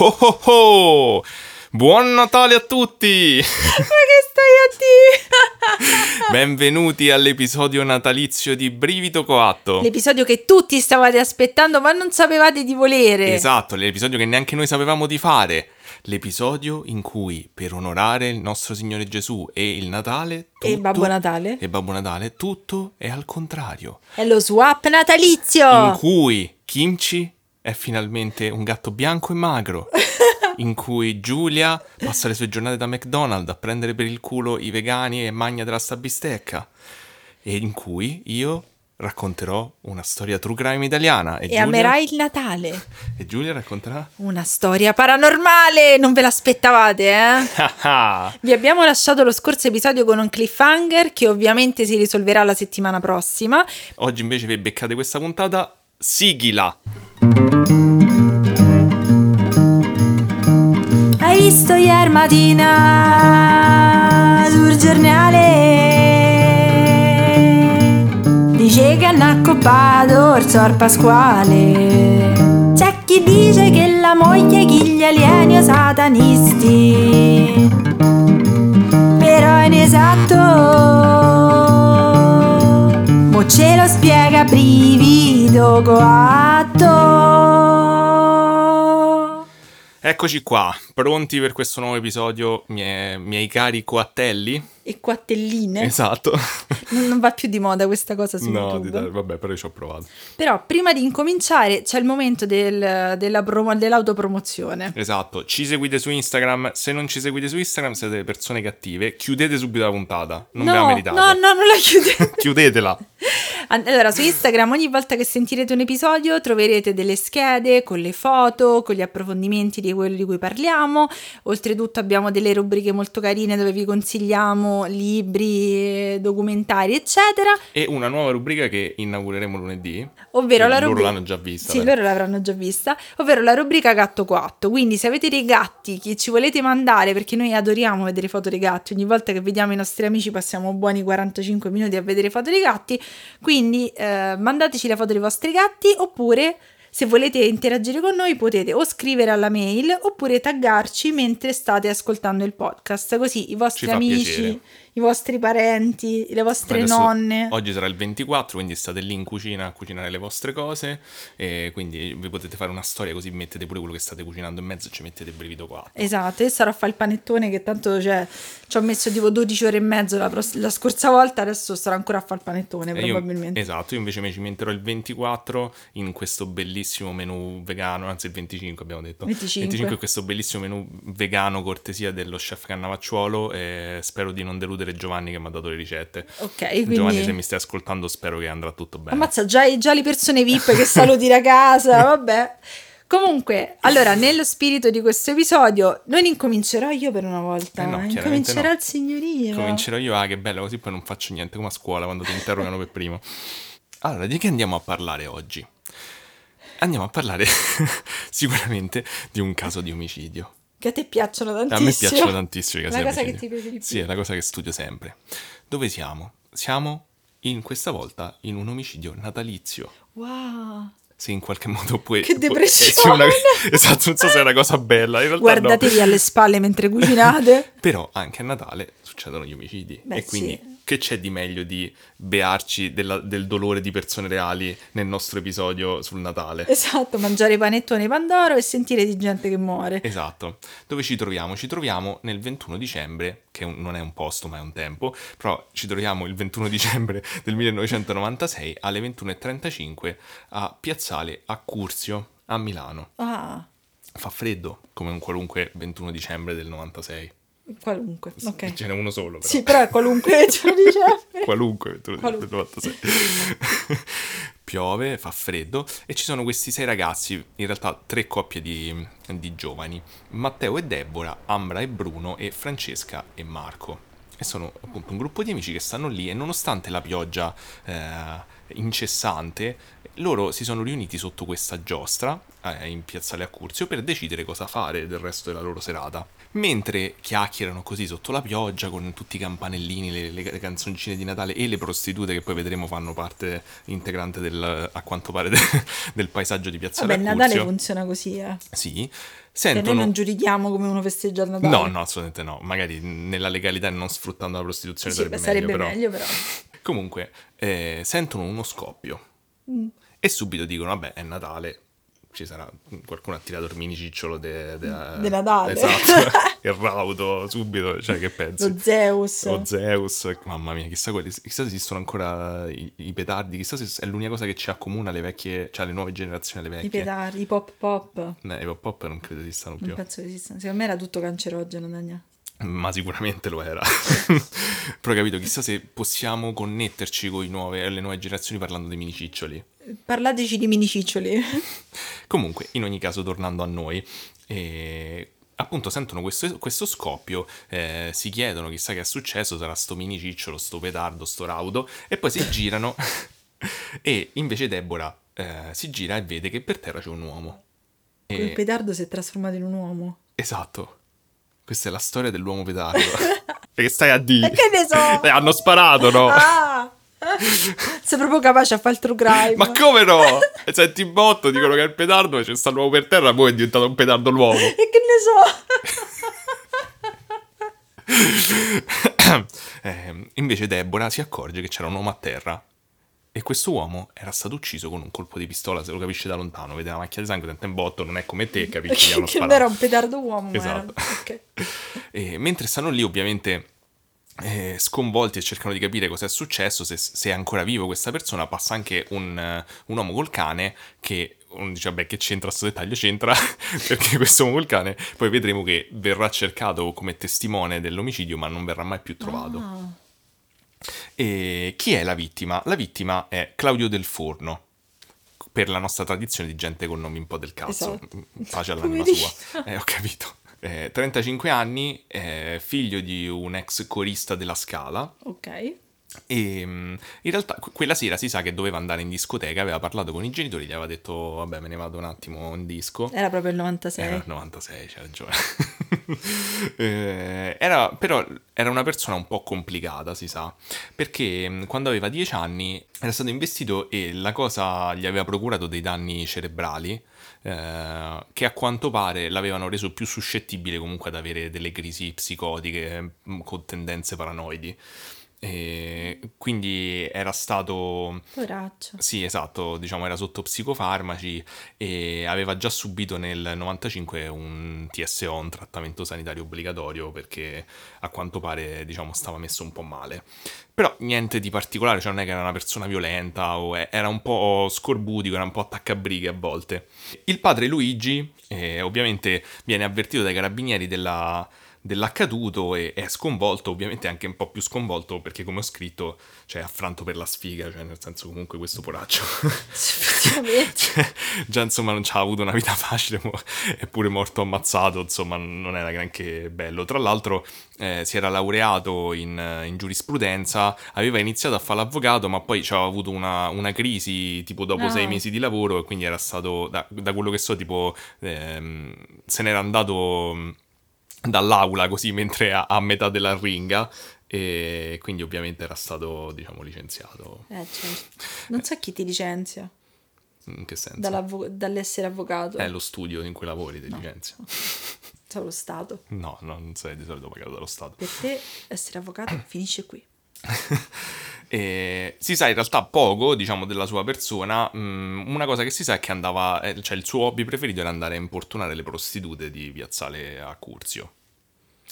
Ho ho ho! Buon Natale a tutti! Ma che stai a dire? Benvenuti all'episodio natalizio di Brivido Coatto. L'episodio che tutti stavate aspettando ma non sapevate di volere. Esatto, l'episodio che neanche noi sapevamo di fare. L'episodio in cui, per onorare il nostro Signore Gesù e il Natale... E tutto- Babbo Natale? E Babbo Natale, tutto è al contrario. È lo swap natalizio. In cui Kimchi è finalmente un gatto bianco e magro. in cui Giulia passa le sue giornate da McDonald's a prendere per il culo i vegani e magna della sta bistecca. E in cui io racconterò una storia true crime italiana. E, E Giulia, amerai il Natale. e Giulia racconterà... Una storia paranormale. Non ve l'aspettavate, eh? Ah, Vi abbiamo lasciato lo scorso episodio con un cliffhanger che ovviamente si risolverà la settimana prossima. Oggi invece vi beccate questa puntata, sigila. Visto ieri mattina sul giornale? Dice che hanno accoppato il sor Pasquale. C'è chi dice che la moglie chi gli alieni o satanisti. Però è inesatto. Mo ce lo spiega brivido coatto. Eccoci qua, pronti per questo nuovo episodio, miei, miei cari coattelli? E quattelline. Esatto. Non va più di moda questa cosa su no, YouTube. dai, vabbè, però ci ho provato. Però prima di incominciare c'è il momento del- della promo- dell'autopromozione. Esatto, ci seguite su Instagram, se non ci seguite su Instagram siete delle persone cattive, chiudete subito la puntata, non ve la no, meritate. no, no, non la chiudete. Chiudetela. Allora, su Instagram ogni volta che sentirete un episodio troverete delle schede con le foto, con gli approfondimenti di quello di cui parliamo. Oltretutto abbiamo delle rubriche molto carine dove vi consigliamo libri, documentari, eccetera. E una nuova rubrica che inaugureremo lunedì. Ovvero la Loro rubrica. l'hanno già vista. Sì, dai. loro l'avranno già vista. Ovvero la rubrica Gatto Coatto. Quindi, se avete dei gatti che ci volete mandare, perché noi adoriamo vedere foto dei gatti, ogni volta che vediamo i nostri amici passiamo buoni 45 minuti a vedere foto dei gatti. Quindi, eh, mandateci la foto dei vostri gatti oppure. Se volete interagire con noi potete o scrivere alla mail oppure taggarci mentre state ascoltando il podcast, così i vostri amici, piacere. I vostri parenti, le vostre Adesso- nonne. Oggi sarà il 24, quindi state lì in cucina a cucinare le vostre cose e quindi vi potete fare una storia così mettete pure quello che state cucinando in mezzo e ci mettete brivido qua. Esatto, io sarò a fare il panettone che tanto cioè, ci ho messo tipo 12 ore e mezzo la, pros- la scorsa volta, adesso sarò ancora a fare il panettone E io- probabilmente. esatto, io invece mi cimenterò il 24 in questo bellissimo menù vegano, anzi il 25 abbiamo detto. 25. in questo bellissimo menù vegano cortesia dello chef Cannavacciuolo e spero di non deludere Giovanni che mi ha dato le ricette. ok, Giovanni se quindi... mi stai ascoltando spero che andrà tutto bene. Ammazza, già, già le persone VIP che saluti a casa, vabbè. Comunque, allora, nello spirito di questo episodio, non incomincerò io per una volta, Eh no, incomincerà no. il signorino. Comincerò io, ah che bello, così poi non faccio niente come a scuola quando ti interrogano per primo. Allora, di che andiamo a parlare oggi? Andiamo a parlare sicuramente di un caso di omicidio. Che a te piacciono A tantissimo. me piacciono tantissimo La di cosa che ti piace di più. Sì, è la cosa che studio sempre. Dove siamo? Siamo in questa volta in un omicidio natalizio. Wow. Se in qualche modo puoi... Che puoi- depressione! sì, una- esatto, non so se è una cosa bella. In realtà no. Guardatevi alle spalle mentre cucinate. Però anche a Natale succedono gli omicidi. Beh, e quindi sì. Che c'è di meglio di bearci della- del dolore di persone reali nel nostro episodio sul Natale? Esatto, mangiare panettone pandoro e sentire di gente che muore. Esatto. Dove ci troviamo? Ci troviamo nel 21 dicembre, che non è un posto ma è un tempo, però ci troviamo il 21 dicembre del 1996 alle 21.35 a Piazzale a Curzio, a Milano. Ah, Fa freddo, come un qualunque 21 dicembre del 96. Qualunque. Ok. Ce n'è uno solo, però. Sì, però è qualunque ce lo dice. qualunque 21 Qualunque. del 96. Piove, fa freddo e ci sono questi sei ragazzi, in realtà tre coppie di, di giovani, Matteo e Deborah, Ambra e Bruno e Francesca e Marco. E sono appunto un gruppo di amici che stanno lì e nonostante la pioggia eh, incessante, loro si sono riuniti sotto questa giostra eh, in piazzale Accurzio per decidere cosa fare del resto della loro serata. Mentre chiacchierano così sotto la pioggia con tutti i campanellini, le, le- canzoncine di Natale e le prostitute che poi vedremo fanno parte integrante del, a quanto pare de- del paesaggio di piazzale Vabbè, il Accurzio. Natale funziona così, eh. Sì, Cioè, noi sentono... non giudichiamo come uno festeggia il Natale. No, no, assolutamente no. Magari nella legalità e non sfruttando la prostituzione Sì, sarebbe, beh, sarebbe meglio, però. meglio, però. Comunque, eh, sentono uno scoppio e subito dicono, vabbè, è Natale, ci sarà, qualcuno ha tirato il minicicciolo de, de- De Natale. Esatto, il rauto, subito, cioè che pensi? Lo Zeus. Lo Zeus, mamma mia, chissà, quelli- chissà se esistono ancora i, i petardi, chissà se è l'unica cosa che ci accomuna le vecchie, cioè le nuove generazioni I vecchie. petardi, i pop pop. Eh, I pop pop non credo esistano Non più. penso che esistano. Secondo me era tutto cancerogeno, Daniel. Ma sicuramente lo era. Però capito, chissà se possiamo connetterci con nuove- le nuove generazioni parlando dei miniciccioli. Parlateci di miniciccioli. Comunque, in ogni caso, tornando a noi, eh, appunto sentono questo, questo scoppio, eh, si chiedono chissà che è successo, sarà sto minicicciolo, sto petardo, sto raudo, e poi si girano e invece Deborah eh, si gira e vede che per terra c'è un uomo. E- Quel petardo si è trasformato in un uomo. Esatto. Questa è la storia dell'uomo petardo. e che stai a dire? E che ne so? Eh, hanno sparato, no? Ah! Sei proprio capace a fare il true crime. Ma come no? E senti in botto, dicono che è il petardo, c'è sta l'uomo per terra, poi è diventato un petardo l'uomo. E che ne so? Eh, invece Deborah si accorge che c'era un uomo a terra. E questo uomo era stato ucciso con un colpo di pistola, se lo capisce da lontano, vede la macchia di sangue, tanto in botto, non è come te, capisci? Che sparato. era un petardo uomo, Esatto. ma era... ok. E mentre stanno lì, ovviamente eh, sconvolti e cercano di capire cosa è successo, se, se è ancora vivo questa persona, passa anche un, un uomo col cane che uno dice, vabbè, che c'entra sto dettaglio? C'entra perché questo uomo col cane poi vedremo che verrà cercato come testimone dell'omicidio, ma non verrà mai più trovato. Ah. E chi è la vittima? La vittima è Claudio Del Forno. Per la nostra tradizione di gente con nomi un po' del cazzo. Esatto. Pace all'anima sua. Eh, ho capito. Eh, 35 anni, eh, figlio di un ex corista della Scala. Ok. E mm, in realtà que- quella sera si sa che doveva andare in discoteca, aveva parlato con i genitori, gli aveva detto vabbè me ne vado un attimo in disco. Era proprio il 96. Era il 96, c'è ragione. Eh, era, però era una persona un po' complicata, si sa, perché mh, quando aveva 10 anni era stato investito e la cosa gli aveva procurato dei danni cerebrali eh, che a quanto pare l'avevano reso più suscettibile comunque ad avere delle crisi psicotiche mh, con tendenze paranoidi. E quindi era stato Poraccio. sì, esatto, diciamo era sotto psicofarmaci e aveva già subito nel 95 un TSO, un trattamento sanitario obbligatorio, perché a quanto pare, diciamo, stava messo un po' male. Però niente di particolare, cioè non è che era una persona violenta o è- era un po' scorbutico, era un po' attaccabrighe a volte. Il padre Luigi, eh, ovviamente, viene avvertito dai carabinieri della- dell'accaduto e è sconvolto, ovviamente anche un po' più sconvolto perché come ho scritto, cioè affranto per la sfiga, cioè nel senso comunque questo poraccio cioè, già insomma non ci ha avuto una vita facile, mo- è pure morto ammazzato, insomma non era granché bello. Tra l'altro eh, si era laureato in, in giurisprudenza, aveva iniziato a fare l'avvocato, ma poi aveva avuto una, una crisi tipo dopo Ah. sei mesi di lavoro e quindi era stato, da, da quello che so, tipo ehm, se n'era andato dall'aula così mentre a, a metà della ringa e quindi ovviamente era stato diciamo licenziato. Eh, certo. Non so chi ti licenzia In che senso? dall'essere avvocato. È lo studio in cui lavori, ti licenzia. Solo lo Stato. No, no, non sei di solito pagato dallo Stato. Per te essere avvocato finisce qui. E si sa in realtà poco, diciamo, della sua persona. Mm, una cosa che si sa è che andava, eh, cioè il suo hobby preferito era andare a importunare le prostitute di Piazzale a Curzio.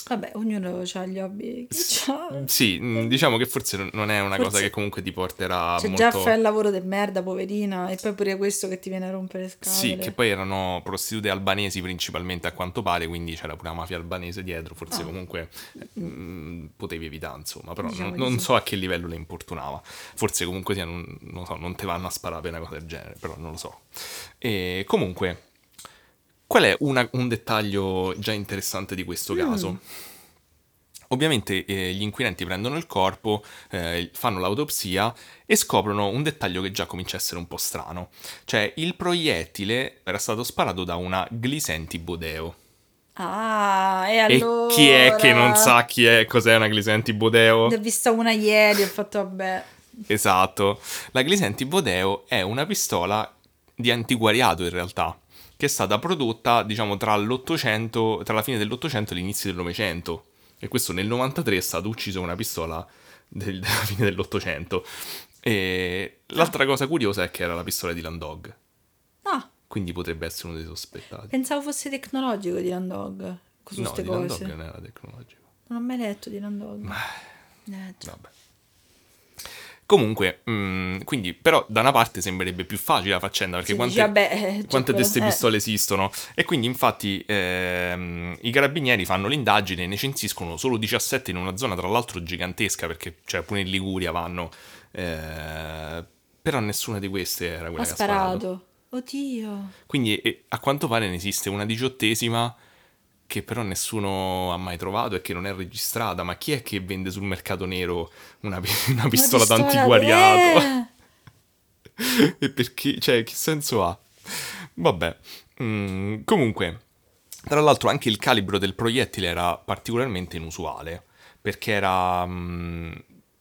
Vabbè, ognuno ha gli hobby c'ha. Sì, mm, diciamo che forse non- è una cosa Forse- che comunque ti porterà Cioè, molto... già fai il lavoro di merda, poverina, e poi pure questo che ti viene a rompere le scatole. Sì, che poi erano prostitute albanesi principalmente a quanto pare, quindi c'era pure la mafia albanese dietro, forse Ah. comunque eh, mm, potevi evitare, insomma, però Diciamo non, non so a che livello le importunava. Forse comunque sia, non, non so, non te vanno a sparare per una cosa del genere, però non lo so. E comunque, qual è una- un dettaglio già interessante di questo Mm. caso? Ovviamente eh, gli inquirenti prendono il corpo, eh, fanno l'autopsia e scoprono un dettaglio che già comincia a essere un po' strano. Cioè, il proiettile era stato sparato da una Glisenti Bodeo. Ah, e allora... E chi è che non sa chi è, cos'è una Glisenti Bodeo? Ne ho vista una ieri, ho fatto vabbè. Esatto. La Glisenti Bodeo è una pistola di antiguariato in realtà, che è stata prodotta, diciamo, tra l'Ottocento, tra la fine dell'Ottocento e l'inizio del Novecento. E questo nel 93 è stato ucciso una pistola del- della fine dell'Ottocento. E l'altra cosa curiosa è che era la pistola di Landog, Ah, quindi potrebbe essere uno dei sospettati. pensavo fosse tecnologico di Landog. Con No, di. Landog non era tecnologico. Non ho mai letto di Landog. Eh, già. Vabbè. Comunque, mm, quindi, però da una parte sembrerebbe più facile la faccenda perché quante, dici, vabbè, eh, quante quello- teste eh. pistole esistono? E quindi, infatti, ehm, i carabinieri fanno l'indagine e ne censiscono solo 17 in una zona, tra l'altro, gigantesca perché, cioè, pure in Liguria vanno. eh, però nessuna di queste era quella Ha che ha sparato. sparato. Oddio. Quindi, e- a quanto pare, ne esiste una diciottesima che però nessuno ha mai trovato e che non è registrata. Ma chi è che vende sul mercato nero una, una pistola- d'antiquariato? Eh. e perché, cioè, che senso ha? Vabbè, Mm, comunque, tra l'altro anche il calibro del proiettile era particolarmente inusuale, perché era, mm,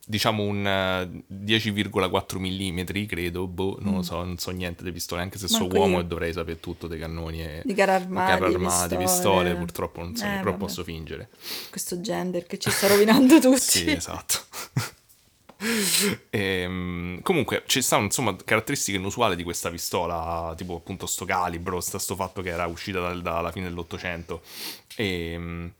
diciamo, un eh, 10,4 mm, credo, boh, non lo so, non so niente di pistole, anche se Mm. Manco uomo io. e dovrei sapere tutto dei cannoni e Di carri armati, carri armati, pistole. pistole, purtroppo non so, Eh, però vabbè. posso fingere. Questo gender che ci sta rovinando tutti. Sì, esatto. Ehm, comunque ci stanno insomma caratteristiche inusuali di questa pistola, tipo appunto sto calibro, sta sto fatto che era uscita dal- dalla fine dell'Ottocento. E,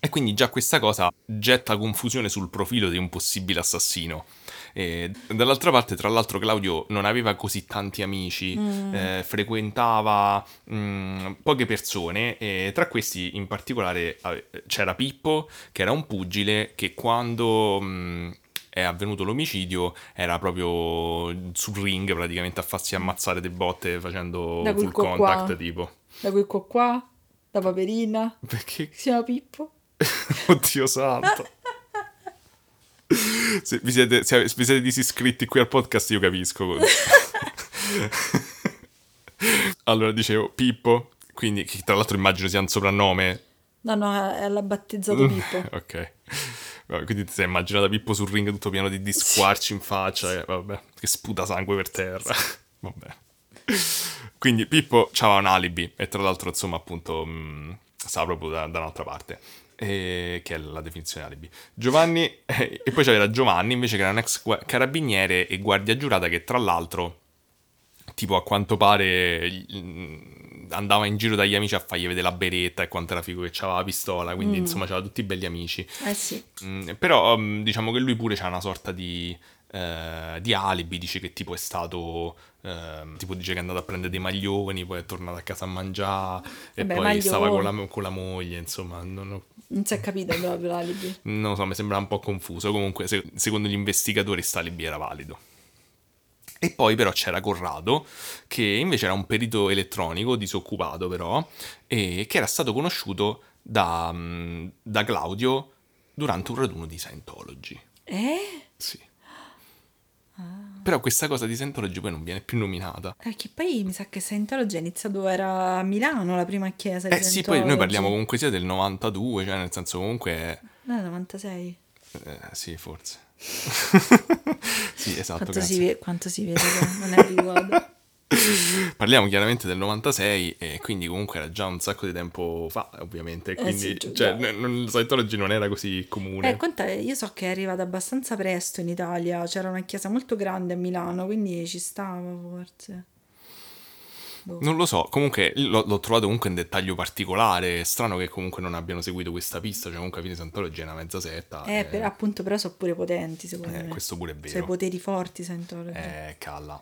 e quindi già questa cosa getta confusione sul profilo di un possibile assassino. E dall'altra parte, tra l'altro, Claudio non aveva così tanti amici, eh, frequentava mm, poche persone e tra questi in particolare c'era Pippo, che era un pugile che quando mm, è avvenuto l'omicidio era proprio sul ring praticamente a farsi ammazzare de botte facendo Da full contact qua. tipo. Da quel qua, da Paperina, Perché? si chiama Pippo. Oddio santo. Se vi siete, se vi siete disiscritti qui al podcast io capisco. allora dicevo Pippo, quindi che tra l'altro immagino sia un soprannome. No, no, è l'ha battezzato Pippo. ok. Vabbè, quindi ti sei immaginata Pippo sul ring tutto pieno di, di squarci in faccia, e vabbè, che sputa sangue per terra. vabbè. Quindi Pippo aveva un alibi e tra l'altro insomma appunto mh, stava proprio da, da un'altra parte. E, che è la definizione alibi. Giovanni, eh, e poi c'era Giovanni invece che era un ex carabiniere e guardia giurata che tra l'altro tipo a quanto pare gli- andava in giro dagli amici a fargli vedere la beretta e quanto era figo che c'aveva la pistola, quindi insomma c'aveva tutti belli amici. Eh sì. Mm, però mm, diciamo che lui pure c'ha una sorta di, eh, di alibi, dice che tipo è stato, ehm, tipo dice che è andato a prendere dei maglioni, poi è tornato a casa a mangiare e Vabbè, poi maglioni. stava con la, con la moglie, insomma, non, ho- Non si è capito proprio l'alibi. non lo so, mi sembra un po' confuso, comunque se- secondo gli investigatori sta alibi era valido. E poi però c'era Corrado, che invece era un perito elettronico, disoccupato però, e che era stato conosciuto da, mm, da Claudio durante un raduno di Scientology. Eh? Sì. Però questa cosa di Scientology poi non viene più nominata. Eh, che poi mi sa che Scientology è iniziato, era a Milano la prima chiesa di Eh sì, poi noi parliamo comunque sia del 92, cioè nel senso comunque... No, 96. eh, sì, forse. sì, esatto. Quanto si, ve- quanto si vede che non è riguardo. Parliamo chiaramente del 96 e quindi comunque era già un sacco di tempo fa, ovviamente. Eh Quindi, sì, giù, cioè, non- il Scientology non era così comune. Eh, conta, io so che è arrivata abbastanza presto in Italia, c'era una chiesa molto grande a Milano, quindi ci stava forse. Boh. Non lo so, comunque l'ho, l'ho trovato comunque un dettaglio particolare. È strano che comunque non abbiano seguito questa pista. Cioè, comunque, alla fine Scientology è una mezza setta. Eh, e- per- appunto, però sono pure potenti, secondo eh, me. questo pure è Sono i vero. poteri forti Scientology. Eh, calla.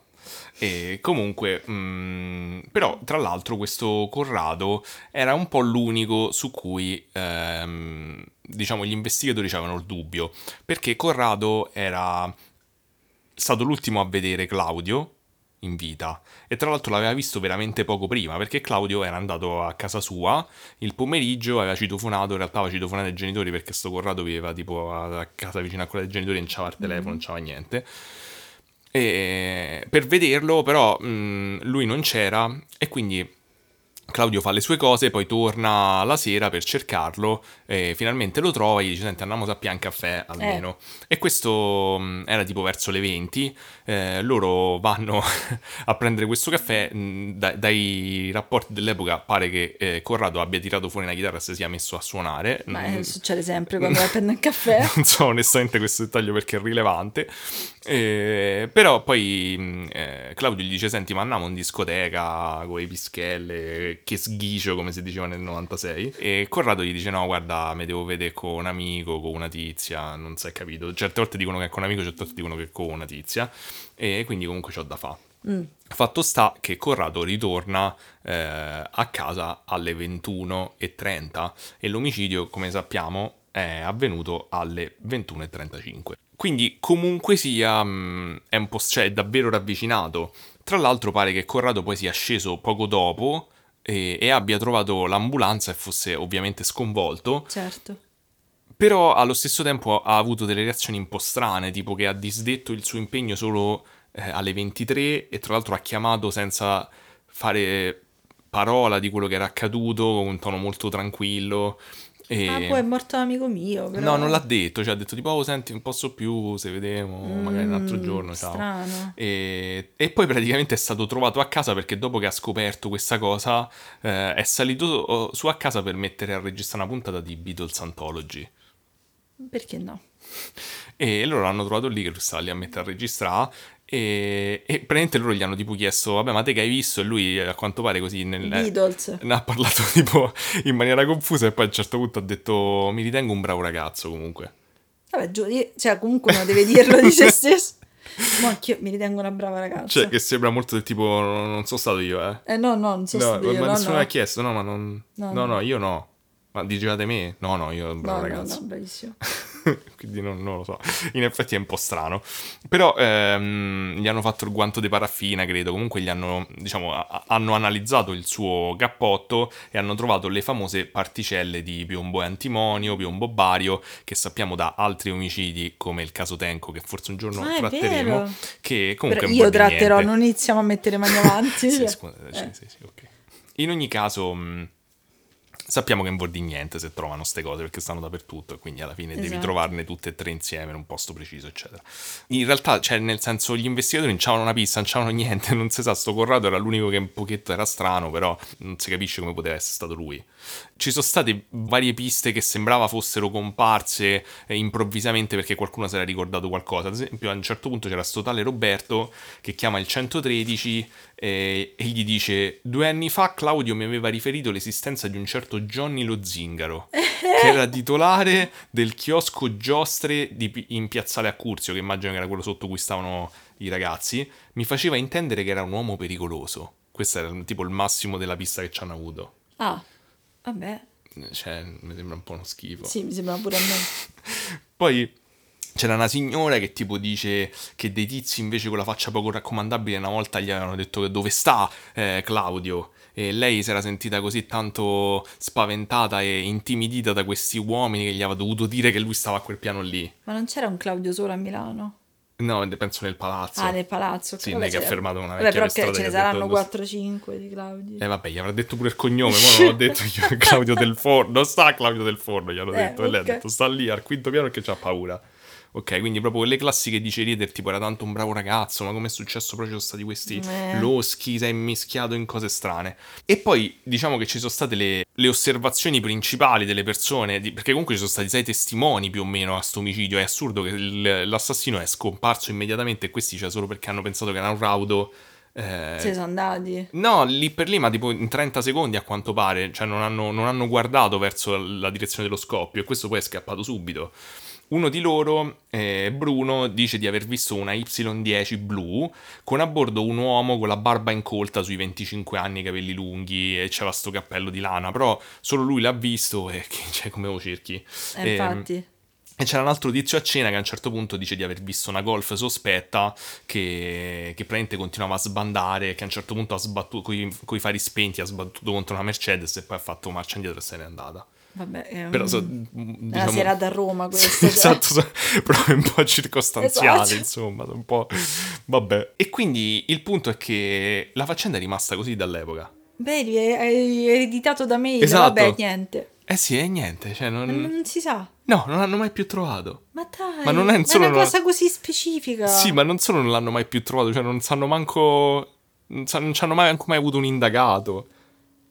E comunque, mm, però, tra l'altro, questo Corrado era un po' l'unico su cui, ehm, diciamo, gli investigatori avevano il dubbio. Perché Corrado era stato l'ultimo a vedere Claudio in vita. E tra l'altro l'aveva visto veramente poco prima, perché Claudio era andato a casa sua il pomeriggio, aveva citofonato, in realtà aveva citofonato i genitori perché sto Corrado viveva tipo a casa vicino a quella dei genitori, non c'aveva il telefono, non c'aveva niente. E per vederlo, però mh, lui non c'era e quindi Claudio fa le sue cose, poi torna la sera per cercarlo, e finalmente lo trova e gli dice senti andiamo a pian caffè almeno. Eh. E questo mh, era tipo verso le 20, eh, loro vanno a prendere questo caffè, mh, da, dai rapporti dell'epoca pare che eh, Corrado abbia tirato fuori una chitarra e si sia messo a suonare. Ma mm, succede sempre quando vai a prendere il caffè. non so onestamente questo dettaglio perché è rilevante. Eh, però poi eh, Claudio gli dice senti ma andiamo in discoteca con le pischelle che sghicio come si diceva nel 96 e Corrado gli dice no guarda mi devo vedere con un amico con una tizia non si è capito certe volte dicono che è con un amico certe volte dicono che è con una tizia e quindi comunque c'ho da fare Mm. Fatto sta che Corrado ritorna eh, a casa alle 21.30 e l'omicidio, come sappiamo, è avvenuto alle 21.35. Quindi comunque sia, mm, è un po' cioè, è davvero ravvicinato. Tra l'altro pare che Corrado poi sia sceso poco dopo e, e abbia trovato l'ambulanza e fosse ovviamente sconvolto. Certo. Però allo stesso tempo ha avuto delle reazioni un po' strane, tipo che ha disdetto il suo impegno solo eh, alle 23 e tra l'altro ha chiamato senza fare parola di quello che era accaduto, con un tono molto tranquillo. E... Ah, poi è morto un amico mio. Però... No, non l'ha detto, cioè ha detto tipo, oh, senti, non posso più, se vediamo, mm, magari un altro giorno, ciao. Strano. E... e, poi praticamente è stato trovato a casa perché dopo che ha scoperto questa cosa eh, è salito oh, su a casa per mettere a registrare una puntata di Beatles Anthology. Perché no? E loro l'hanno trovato lì che lui stava lì a mettere a registrare e, e praticamente loro gli hanno tipo chiesto, vabbè, ma te che hai visto? E lui a quanto pare così nel, Beatles. ne ha parlato tipo in maniera confusa e poi a un certo punto ha detto, mi ritengo un bravo ragazzo comunque. Vabbè, cioè comunque non deve dirlo di se stesso. Ma anch'io mi ritengo una brava ragazza. Cioè, che sembra molto del tipo, non sono stato io, eh. Eh no, no, non sono no, stato io. Ma no, nessuno no. mi ha chiesto, no, ma non... No, no, no, io no. Ma dicevate me? No, no, io bravo no, ragazzo. No, no, bravissimo. Quindi non, non, lo so. In effetti è un po' strano. Però ehm, gli hanno fatto il guanto di paraffina, credo. Comunque gli hanno, diciamo, a- hanno analizzato il suo cappotto e hanno trovato le famose particelle di piombo e antimonio, piombo bario, che sappiamo da altri omicidi, come il caso Tenco, che forse un giorno ah, tratteremo. Che comunque Però io tratterò, non iniziamo a mettere mani avanti. sì, scusa, eh. sì, sì, sì, ok. In ogni caso... Mh, sappiamo che non vuol dire niente se trovano queste cose perché stanno dappertutto e quindi alla fine esatto. devi trovarne tutte e tre insieme in un posto preciso eccetera in realtà cioè nel senso gli investigatori non c'avevano una pista non c'avevano niente non si sa sto Corrado era l'unico che un pochetto era strano però non si capisce come poteva essere stato lui ci sono state varie piste che sembrava fossero comparse eh, improvvisamente perché qualcuno si era ricordato qualcosa. Ad esempio, a un certo punto c'era sto tale Roberto che chiama il 113 eh, e gli dice: Due anni fa Claudio mi aveva riferito l'esistenza di un certo Johnny Lo Zingaro, che era titolare del chiosco giostre di, in piazzale Accurzio, che immagino che era quello sotto cui stavano i ragazzi. Mi faceva intendere che era un uomo pericoloso. Questo era tipo il massimo della pista che ci hanno avuto. Ah. Vabbè. Cioè, mi sembra un po' uno schifo. Sì, mi sembra pure a me. Poi c'era una signora che tipo dice che dei tizi invece con la faccia poco raccomandabile una volta gli avevano detto che dove sta eh, Claudio e lei si era sentita così tanto spaventata e intimidita da questi uomini che gli aveva dovuto dire che lui stava a quel piano lì. Ma non c'era un Claudio solo a Milano? No, penso nel palazzo. Ah, nel palazzo. Sì, lei che ha fermato una vecchia Vabbè, però che ce ne saranno 4-5 di Claudio. Eh vabbè, gli avrà detto pure il cognome, ma non ho detto io Claudio del Forno. Non sta Claudio del Forno, gli hanno Eh, detto. E lei ha detto, sta lì al quinto piano perché c'ha paura. Ok, quindi proprio quelle classiche dicerie del tipo era tanto un bravo ragazzo, ma come è successo poi ci sono stati questi Eh. loschi, si è mischiato in cose strane. E poi diciamo che ci sono state le, le osservazioni principali delle persone, di- perché comunque ci sono stati sei testimoni più o meno a sto omicidio, è assurdo che il- l'assassino è scomparso immediatamente e questi c'è solo perché hanno pensato che era un raudo. eh, Se sono andati. No, lì per lì, ma tipo in 30 secondi a quanto pare, cioè non hanno, non hanno guardato verso la direzione dello scoppio e questo poi è scappato subito. Uno di loro, eh, Bruno, dice di aver visto una Y10 blu con a bordo un uomo con la barba incolta sui 25 anni, capelli lunghi e c'era sto cappello di lana, però solo lui l'ha visto e cioè, come lo cerchi? Eh, infatti. E c'era un altro tizio a cena che a un certo punto dice di aver visto una golf sospetta che, che praticamente continuava a sbandare, che a un certo punto ha sbattuto, con i fari spenti, ha sbattuto contro una Mercedes e poi ha fatto marcia indietro e se n'è andata. Vabbè, è, un... Però so, è diciamo, una serata a Roma questa. esatto, so- proprio un po' circostanziale, Esatto. insomma, un po'... Vabbè. E quindi il punto è che la faccenda è rimasta così dall'epoca. Vedi, hai ereditato da mail, Esatto. vabbè, niente. Eh sì, è niente, cioè non... Non, non si sa. No, non l'hanno mai più trovato. Ma dai, Ma non è solo una una- cosa così specifica. Sì, ma non solo non l'hanno mai più trovato, cioè non sanno manco... Non, non ci hanno mai, mai avuto un indagato.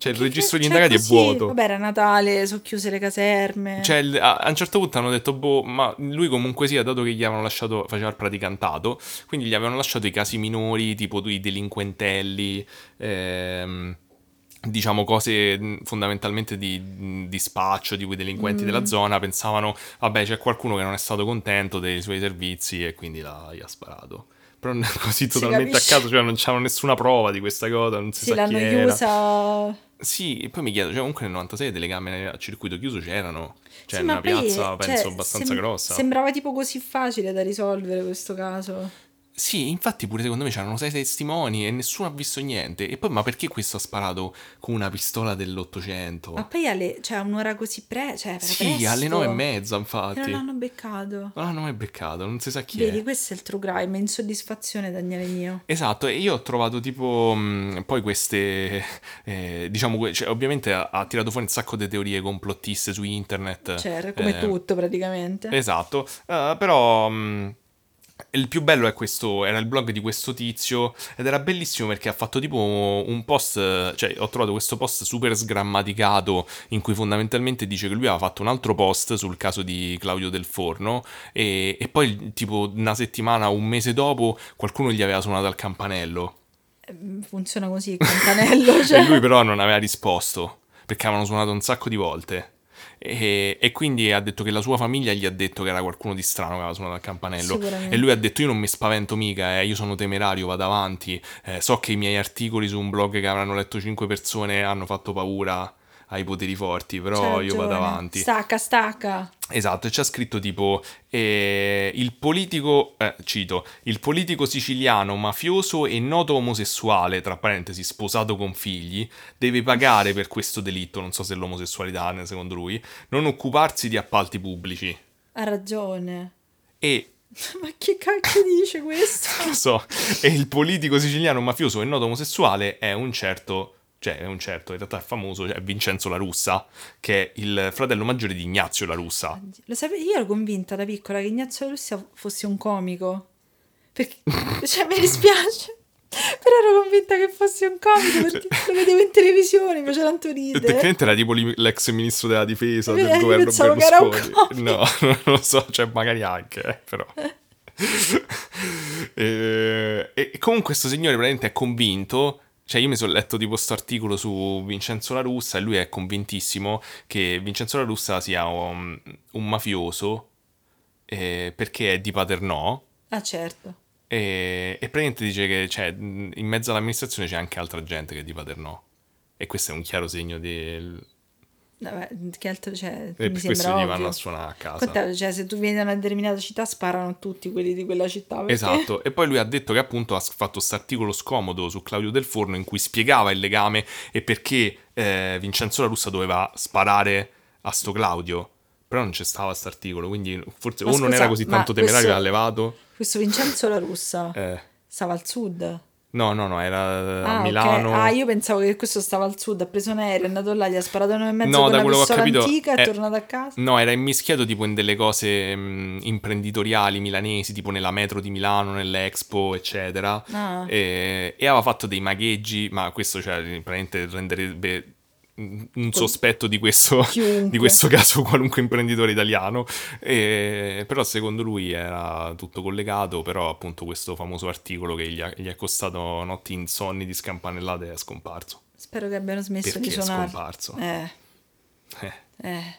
Cioè il Che- registro di cioè, indagati così- è vuoto. Vabbè, era Natale, sono chiuse le caserme. Cioè, il- a, a un certo punto hanno detto, boh, ma lui comunque sia, dato che gli avevano lasciato, faceva il praticantato, quindi gli avevano lasciato i casi minori, tipo i delinquentelli, ehm, diciamo cose mh, fondamentalmente di, mh, di spaccio di quei delinquenti Mm. della zona, pensavano, vabbè, c'è qualcuno che non è stato contento dei suoi servizi e quindi l'ha, gli ha sparato. Però così totalmente a caso, cioè non c'hanno nessuna prova di questa cosa, non si sì, sa chi era. chiusa. Sì, e poi mi chiedo, cioè comunque nel 96 delle camere a circuito chiuso c'erano, cioè Sì, in una poi, piazza penso cioè, abbastanza sem- grossa. Sembrava tipo così facile da risolvere questo caso. Sì, infatti pure secondo me c'erano sei testimoni e nessuno ha visto niente. E poi ma perché questo ha sparato con una pistola dell'Ottocento? Ma poi alle, cioè, un'ora così pre... Cioè, Sì, presto. alle nove e mezza E infatti. non Non l'hanno beccato. l'hanno mai beccato, non si sa chi Vedi, è. questo è il true crime, insoddisfazione, Daniele mio. Esatto, e io ho trovato tipo mh, poi queste, eh, diciamo, cioè, ovviamente ha, ha tirato fuori un sacco di teorie complottiste su internet. Cioè, come eh, tutto praticamente. Esatto, eh, però mh, il più bello è questo, era il blog di questo tizio ed era bellissimo perché ha fatto tipo un post, eh, cioè ho trovato questo post super sgrammaticato in cui fondamentalmente dice che lui aveva fatto un altro post sul caso di Claudio Del Forno e, e poi tipo una settimana un mese dopo qualcuno gli aveva suonato al campanello Mm, Funziona così il campanello, cioè. e lui però non aveva risposto perché avevano suonato un sacco di volte. E, e quindi ha detto che la sua famiglia gli ha detto che era qualcuno di strano che aveva suonato al campanello. E lui ha detto: Io non mi spavento mica, eh, io sono temerario, vado avanti. eh, so che i miei articoli su un blog che avranno letto 5 persone hanno fatto paura ai poteri forti, però io vado avanti. Stacca, stacca. Esatto, e c'è scritto tipo eh, il politico, eh, cito, il politico siciliano mafioso e noto omosessuale, tra parentesi sposato con figli, deve pagare per questo delitto, non so se l'omosessualità secondo lui, non occuparsi di appalti pubblici. Ha ragione. E Ma che cacchio dice questo? lo so, e il politico siciliano mafioso e noto omosessuale è un certo, cioè è un certo, in realtà è famoso, cioè Vincenzo La Russa, che è il fratello maggiore di Ignazio La Russa. Lo sapevi? Io ero convinta da piccola che Ignazio Russia fosse un comico. Perché, cioè, mi dispiace. Però ero convinta che fosse un comico perché lo vedevo in televisione, mi faceva tanto ridere. Tecnicamente era tipo l'ex ministro della difesa Eh, del io governo pensavo che era un Berlusconi. No, non lo so, cioè magari anche, eh, però. e, e comunque questo signore veramente è convinto, cioè io mi sono letto tipo questo articolo su Vincenzo La Russa e lui è convintissimo che Vincenzo La Russa sia un, un mafioso eh, perché è di Paternò Ah, certo. e, e praticamente dice che cioè, in mezzo all'amministrazione c'è anche altra gente che è di Paternò. E questo è un chiaro segno del... Vabbè, che altro c'è? E Mi per questo sembra gli vanno a suonare a casa. Quant'è- cioè, se tu vieni da una determinata città, sparano tutti quelli di quella città. perché- Esatto, e poi lui ha detto che appunto ha fatto questo articolo scomodo su Claudio Del Forno in cui spiegava il legame e perché eh, Vincenzo La Russa doveva sparare a sto Claudio. Però non c'è stava questo articolo, quindi forse Ma o non scusa, era così tanto temerario questo- l'ha levato. Questo Vincenzo La Russa eh, stava al sud. No, no, no, era a Ah, ok. Milano. Ah, io pensavo che questo stava al sud, ha preso un aereo, è andato là, gli ha sparato nel mezzo No, con da una quello che ho pistola capito, antica, è è- tornato a casa. No, era immischiato tipo in delle cose mh, imprenditoriali milanesi, tipo nella metro di Milano, nell'Expo, eccetera. Ah. E, e aveva fatto dei magheggi, ma questo cioè, praticamente renderebbe un sospetto di questo, di questo caso qualunque imprenditore italiano. E- però secondo lui era tutto collegato, però appunto questo famoso articolo che gli, ha- gli è costato notti insonni di scampanellate è scomparso. Spero che abbiano smesso Perché di è suonare. scomparso? Eh, Eh. eh,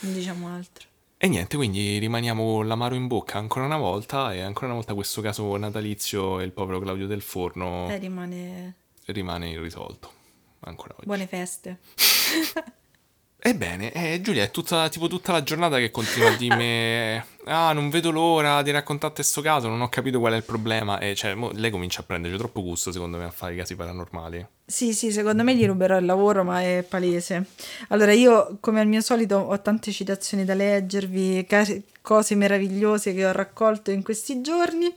non diciamo altro. E niente, quindi rimaniamo con l'amaro in bocca ancora una volta e ancora una volta questo caso natalizio e il povero Claudio Del Forno Eh, rimane... rimane irrisolto. Ancora oggi. Buone feste. Ebbene, eh, Giulia, è tutta, tipo tutta la giornata che continua a dirmi ah, non vedo l'ora di raccontarti sto caso, non ho capito qual è il problema. E cioè, lei comincia a prenderci troppo gusto, secondo me, a fare i casi paranormali. Sì, sì, secondo me gli ruberò il lavoro, ma è palese. Allora, io, come al mio solito, ho tante citazioni da leggervi, cose meravigliose che ho raccolto in questi giorni.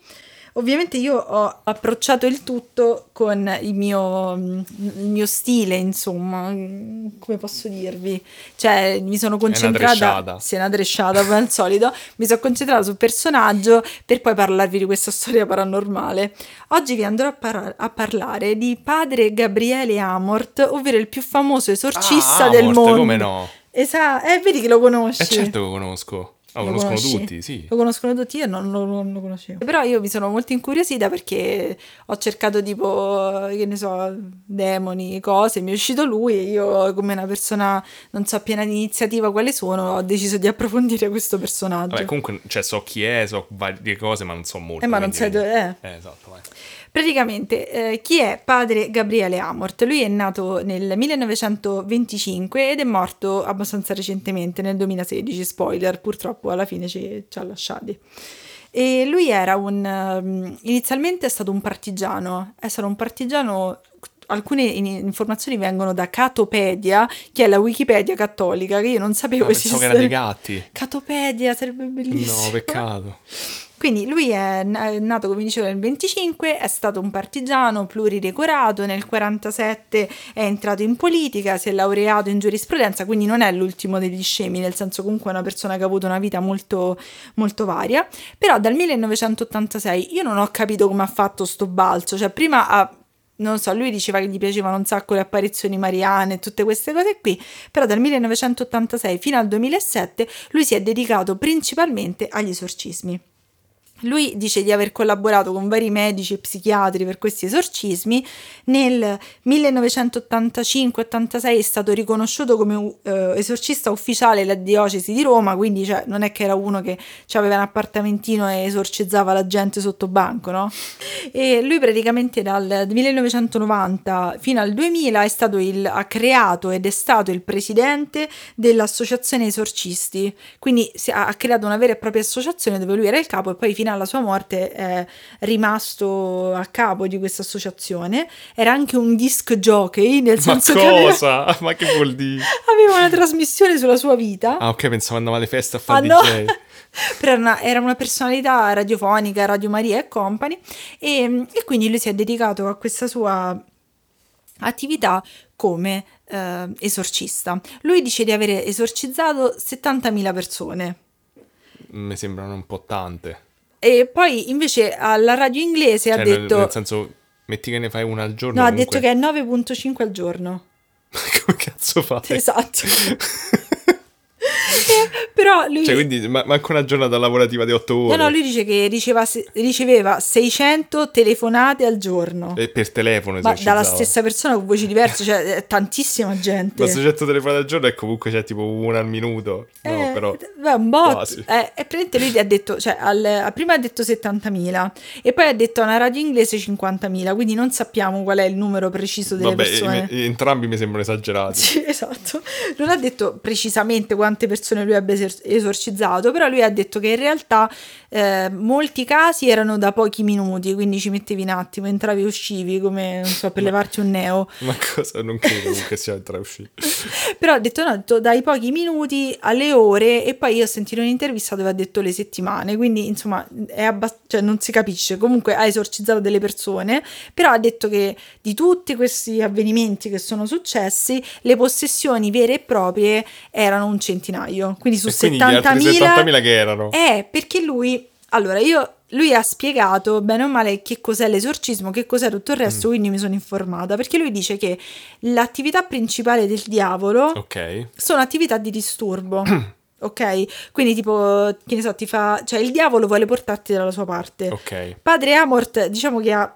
Ovviamente io ho approcciato il tutto con il mio, il mio stile, insomma, come posso dirvi? Cioè, mi sono concentrata... Sì, una dresciata, come al solito. Mi sono concentrata sul personaggio per poi parlarvi di questa storia paranormale. Oggi vi andrò a, par- a parlare di padre Gabriele Amort, ovvero il più famoso esorcista ah, del Amort, mondo. come no? Esatto, eh, vedi che lo conosci. Eh certo che lo conosco. Ah, lo, lo conoscono conosci? tutti, sì. Lo conoscono tutti, io non, non, non, lo conoscevo. Però io mi sono molto incuriosita perché ho cercato tipo, che ne so, demoni, cose, mi è uscito lui e io come una persona non so piena di iniziativa quale sono, ho deciso di approfondire questo personaggio. Vabbè, comunque, cioè, so chi è, so varie cose, ma non so molto. Eh, ma non sai dove è. Eh, esatto, vai. Praticamente, eh, chi è padre Gabriele Amort? Lui è nato nel 1925 ed è morto abbastanza recentemente, nel 2016. Spoiler, purtroppo alla fine ci, ci ha lasciati. E lui era un. Um, inizialmente è stato un partigiano, è stato un partigiano alcune informazioni vengono da Catopedia, che è la Wikipedia cattolica, che io non sapevo no, esistere. che era dei gatti. Catopedia sarebbe bellissimo. No, peccato. Quindi lui è nato, come dicevo, nel 25, è stato un partigiano pluridecorato, nel 47 è entrato in politica, si è laureato in giurisprudenza, quindi non è l'ultimo degli scemi, nel senso comunque è una persona che ha avuto una vita molto, molto varia. Però dal 1986 io non ho capito come ha fatto sto balzo, cioè prima ha non so, lui diceva che gli piacevano un sacco le apparizioni mariane e tutte queste cose qui, però dal 1986 fino al 2007 lui si è dedicato principalmente agli esorcismi. Lui dice di aver collaborato con vari medici e psichiatri per questi esorcismi. Nel 1985-86 è stato riconosciuto come uh, esorcista ufficiale della diocesi di Roma, quindi cioè, non è che era uno che aveva un appartamentino e esorcizzava la gente sotto banco, no? E lui praticamente dal 1990 fino al 2000 è stato il, ha creato ed è stato il presidente dell'associazione esorcisti, quindi ha creato una vera e propria associazione dove lui era il capo e poi fino alla sua morte è rimasto a capo di questa associazione. Era anche un disc jockey, nel senso Ma che cosa? Aveva... Ma che vuol dire? Aveva una trasmissione sulla sua vita. Ah, ok, pensavo andava alle feste a fare ah, DJ. No. Però era una, era una, personalità radiofonica, Radio Maria e company, e, e quindi lui si è dedicato a questa sua attività come eh, esorcista. Lui dice di avere esorcizzato 70.000 persone. Mi sembrano un po' tante. E poi invece alla radio inglese cioè, ha detto... Nel, senso, metti che ne fai una al giorno. No, comunque... ha detto che è 9.5 al giorno. Come cazzo fai? Esatto. Però lui... Cioè, quindi ma- manca una giornata lavorativa di 8 ore. No, no, lui dice che riceva, riceveva 600 telefonate al giorno. E per telefono Ma dalla stessa persona con voci diverse, cioè tantissima gente. Ma 600 telefonate al giorno è comunque c'è tipo una al minuto. No, eh, però... Beh, un bot. Eh, e praticamente lui ha detto, cioè, al, prima ha detto 70.000 e poi ha detto a una radio inglese 50.000, quindi non sappiamo qual è il numero preciso delle Vabbè, persone. E, entrambi mi sembrano esagerati. Sì, esatto. Non ha detto precisamente quante persone lui abbia esorcizzato, però lui ha detto che in realtà eh, molti casi erano da pochi minuti, quindi ci mettevi un attimo, entravi e uscivi come, non so, per ma, levarti un neo. Ma cosa? Non credo comunque sia entrare e uscire. però ha detto, no, ha detto dai pochi minuti alle ore e poi io ho sentito un'intervista dove ha detto le settimane, quindi insomma è abbast- cioè, non si capisce, comunque ha esorcizzato delle persone, però ha detto che di tutti questi avvenimenti che sono successi, le possessioni vere e proprie erano un centinaio, quindi su 70.000... 70.000 che erano? Eh, perché lui... Allora, io lui ha spiegato bene o male che cos'è l'esorcismo, che cos'è tutto il resto, mm. quindi mi sono informata, perché lui dice che l'attività principale del diavolo okay. sono attività di disturbo. ok? Quindi tipo, che ne so, ti fa... cioè il diavolo vuole portarti dalla sua parte. Ok. Padre Amort, diciamo che ha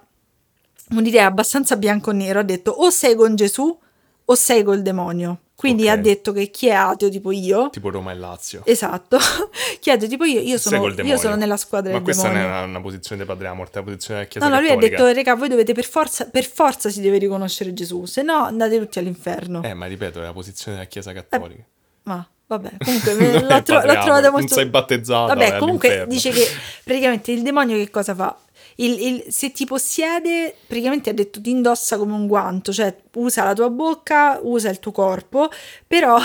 un'idea abbastanza bianco nero, ha detto o sei con Gesù o sei col demonio. Quindi okay. ha detto che chi è ateo tipo io... Tipo Roma e Lazio. Esatto. chi è ateo tipo io, io sono, io sono nella squadra Ma del demonio. Ma questa non è una, posizione di Padre Amort, è una posizione della Chiesa No, no, lui ha detto, raga, voi dovete per forza, per forza si deve riconoscere Gesù, se no andate tutti all'inferno. Eh, ma ripeto, è la posizione della Chiesa Cattolica. Eh, Ma vabbè, comunque l'ho, tro- l'ho trovata molto... Non sei battezzato. Vabbè, comunque all'inferno. dice che praticamente il demonio che cosa fa? Il- il- se ti possiede, praticamente ha detto ti indossa come un guanto, cioè usa la tua bocca, usa il tuo corpo, però,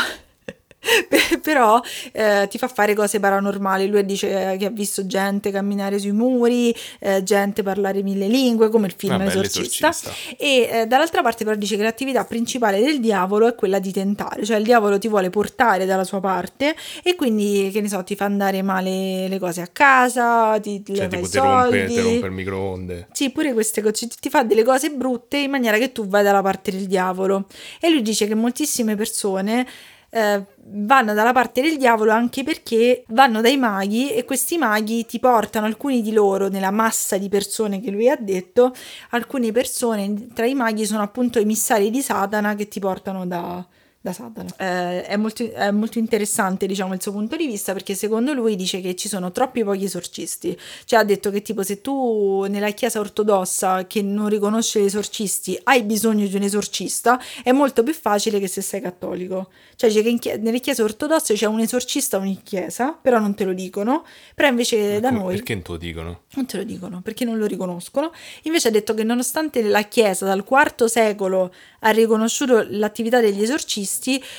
però eh, ti fa fare cose paranormali. Lui dice che ha visto gente camminare sui muri, eh, gente parlare mille lingue, come il film Vabbè, L'esorcista. l'esorcista. E eh, dall'altra parte però dice che l'attività principale del diavolo è quella di tentare, cioè il diavolo ti vuole portare dalla sua parte e quindi, che ne so, ti fa andare male le cose a casa, ti, Cioè, tipo ti rompe, ti rompe il microonde. Sì, pure queste cose, ti fa delle cose brutte in maniera che tu vai dalla parte del diavolo. E lui dice che moltissime persone eh, vanno dalla parte del diavolo anche perché vanno dai maghi e questi maghi ti portano, alcuni di loro, nella massa di persone che lui ha detto, alcune persone tra i maghi sono appunto emissari di Satana che ti portano da, da Satana. Eh, è, molto, è molto interessante, diciamo, il suo punto di vista perché secondo lui dice che ci sono troppi pochi esorcisti. Cioè ha detto che tipo se tu nella chiesa ortodossa che non riconosce gli esorcisti hai bisogno di un esorcista, è molto più facile che se sei cattolico. Cioè dice che in chie- nelle chiese ortodosse c'è un esorcista ogni chiesa, però non te lo dicono, però invece da Come- noi... Perché non te lo dicono? Non te lo dicono perché non lo riconoscono. Invece ha detto che nonostante la Chiesa dal IV secolo ha riconosciuto l'attività degli esorcisti,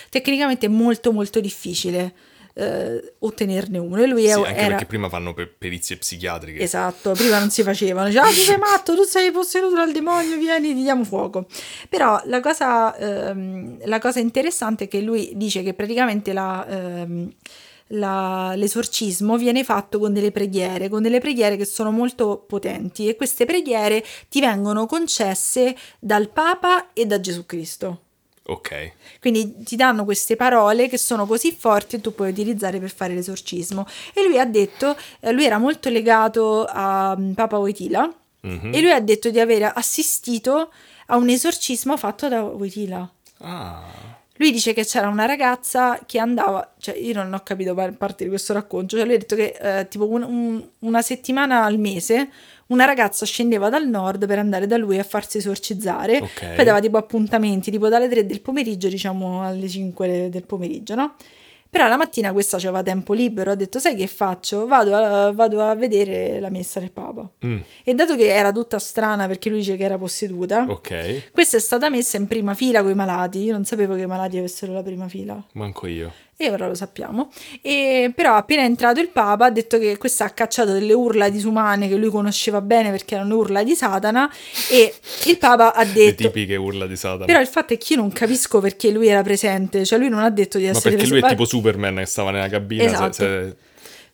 tecnicamente è molto molto difficile eh, ottenerne uno. E lui Sì, è- anche era... perché prima fanno per perizie psichiatriche. Esatto, prima non si facevano, diceva, ah, tu sei matto, tu sei posseduto dal demonio, vieni, ti diamo fuoco. Però la cosa, ehm, la cosa interessante è che lui dice che praticamente la, ehm, la- l'esorcismo viene fatto con delle preghiere, con delle preghiere che sono molto potenti e queste preghiere ti vengono concesse dal Papa e da Gesù Cristo. Ok. Quindi ti danno queste parole che sono così forti e tu puoi utilizzare per fare l'esorcismo. E lui ha detto, eh, lui era molto legato a mm, Papa Wojtyla Mhm. e lui ha detto di aver assistito a un esorcismo fatto da Wojtyla. Ah. Lui dice che c'era una ragazza che andava, cioè io non ho capito par- parte di questo racconto, cioè lui ha detto che eh, tipo un- un- una settimana al mese una ragazza scendeva dal nord per andare da lui a farsi esorcizzare, Ok. poi dava tipo appuntamenti, tipo dalle 3 del pomeriggio diciamo alle 5 del pomeriggio, no? Però la mattina questa aveva tempo libero, ha detto sai che faccio? Vado a, vado a vedere la messa del Papa. Mm, E dato che era tutta strana perché lui dice che era posseduta, ok. questa è stata messa in prima fila con i malati. Io non sapevo che i malati avessero la prima fila. Manco io. E ora lo sappiamo. E però appena è entrato il Papa ha detto che questa ha cacciato delle urla disumane che lui conosceva bene perché erano urla di Satana e il Papa ha Le detto... tipiche urla di Satana. Però il fatto è che io non capisco perché lui era presente, cioè lui non ha detto di Ma essere perché lui è presente. tipo Superman che stava nella cabina. se- Esatto. se-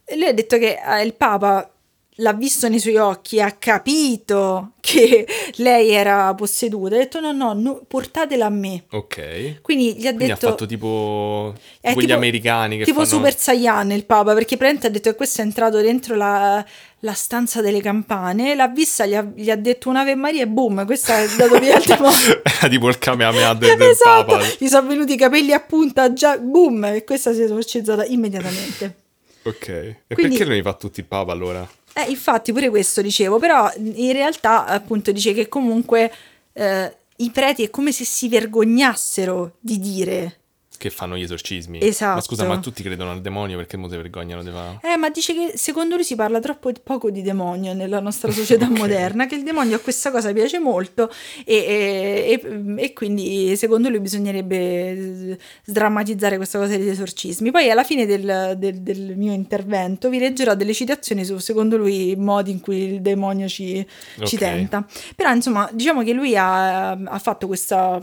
E lui ha detto che eh, il Papa l'ha visto nei suoi occhi, ha capito che lei era posseduta, ha detto no, no, no, portatela a me. Ok. Quindi gli ha Quindi detto... ha fatto tipo È quegli tipo- americani che tipo fanno... Super Saiyan il Papa, perché praticamente ha detto che questo è entrato dentro la, la stanza delle campane, l'ha vista, gli ha, gli ha detto un'Ave Maria e boom, questa è dato via il. Era tipo il Kamehameha del, del esatto, Papa. gli sono venuti i capelli a punta, già boom, e questa si è esorcizzata immediatamente. Ok. E Quindi- perché non li fa tutti il Papa allora? Eh, infatti pure questo dicevo, però in realtà appunto dice che comunque eh, i preti è come se si vergognassero di dire Che fanno gli esorcismi. Esatto. Ma scusa, ma tutti credono al demonio perché mo si vergognano di fa... Eh, ma dice che secondo lui si parla troppo poco di demonio nella nostra società Ok. moderna, che il demonio a questa cosa piace molto e, e- e- e quindi secondo lui bisognerebbe sdrammatizzare questa cosa degli esorcismi. Poi alla fine del, del- del mio intervento vi leggerò delle citazioni su, secondo lui, i modi in cui il demonio ci, ci Ok. tenta. Però insomma, diciamo che lui ha, ha fatto questa...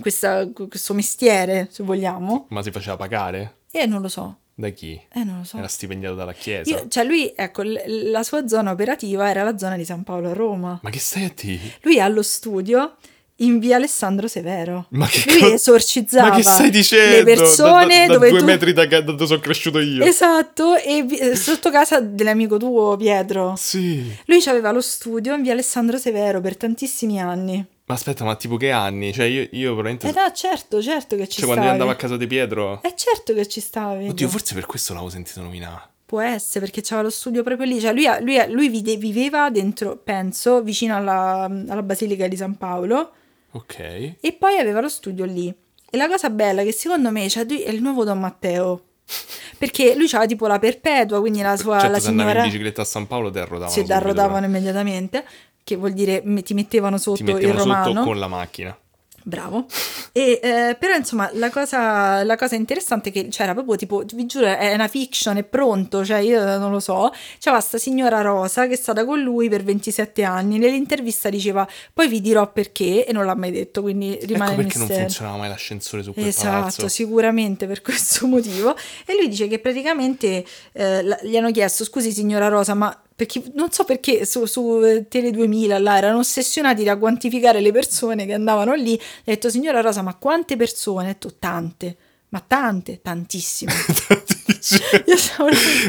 questa- questo mestiere, se vogliamo, Ma si faceva pagare? e non lo so, Da chi? eh non lo so. Era stipendiato dalla chiesa. Io- cioè lui, ecco, l- la sua zona operativa era la zona di San Paolo a Roma. Ma che stai a dire? Lui ha lo studio in via Alessandro Severo. Ma che lui co- esorcizzava Ma che stai dicendo? le persone da, da, da dove due tu... metri da, da dove sono cresciuto io. Esatto, e vi- eh, sotto casa dell'amico tuo Pietro. Sì. Lui aveva lo studio in via Alessandro Severo per tantissimi anni. Ma aspetta, ma tipo che anni? Cioè io, io probabilmente... Eh no, certo, certo che ci cioè quando io stavi. andavo a casa di Pietro... Eh certo che ci stavi. Oddio, forse per questo l'avevo sentito nominare. Può essere perché c'aveva lo studio proprio lì, cioè lui, lui, lui viveva dentro, penso, vicino alla, alla Basilica di San Paolo Ok. e poi aveva lo studio lì. E la cosa bella è che secondo me cioè, lui è il nuovo Don Matteo. Perché lui aveva tipo la perpetua, quindi la sua certo, la se andavi in signora bicicletta a San Paolo ti arrodavano si subito, arrodavano immediatamente, che vuol dire ti mettevano sotto ti mettevano il romano. sotto con la macchina. Bravo. E, eh, però insomma la cosa, la cosa interessante è che c'era proprio tipo, vi giuro, è una fiction, è pronto, cioè io non lo so. C'era sta signora Rosa che è stata con lui per 27 anni. Nell'intervista diceva poi vi dirò perché e non l'ha mai detto, quindi rimane ecco perché non mistero. funzionava mai l'ascensore su quel Esatto, palazzo. sicuramente per questo motivo. E lui dice che praticamente eh, gli hanno chiesto: Scusi, signora Rosa, ma perché non so perché su, su eh, Tele 2000 là erano ossessionati da quantificare le persone che andavano lì. Ha detto: Signora Rosa, ma quante persone? Ha detto: Tante, ma tante, tantissime.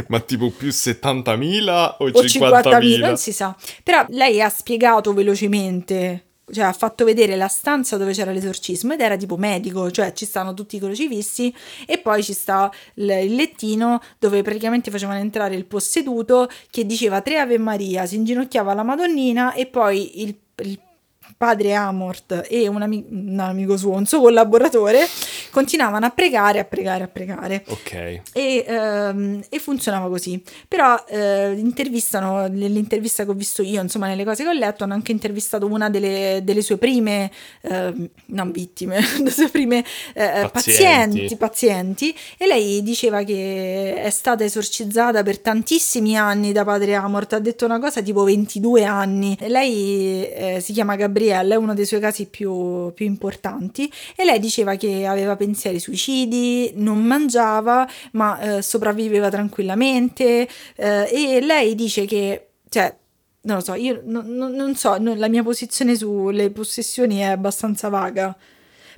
Ma tipo più 70.000 o, o 50.000? 50.000, non si sa. Però lei ha spiegato velocemente, cioè ha fatto vedere la stanza dove c'era l'esorcismo ed era tipo medico, cioè ci stanno tutti i crocifissi e poi ci sta il, lettino dove praticamente facevano entrare il posseduto che diceva tre Ave Maria, si inginocchiava alla Madonnina e poi il, il padre Amort e un, ami- un amico suo, un suo collaboratore, continuavano a pregare, a pregare, a pregare. Ok. E, ehm, e funzionava così. Però eh, intervistano, nell'intervista che ho visto io, insomma, nelle cose che ho letto, hanno anche intervistato una delle, delle sue prime, ehm, non vittime, delle sue prime eh, Pazienti. pazienti, pazienti, e lei diceva che è stata esorcizzata per tantissimi anni da padre Amort, ha detto una cosa tipo 22 anni. Lei eh, si chiama Gabriella, è uno dei suoi casi più, più importanti, e lei diceva che aveva pensieri suicidi, non mangiava, ma eh, sopravviveva tranquillamente eh, e lei dice che, cioè, non lo so, io non, non- non so, no, la mia posizione sulle possessioni è abbastanza vaga,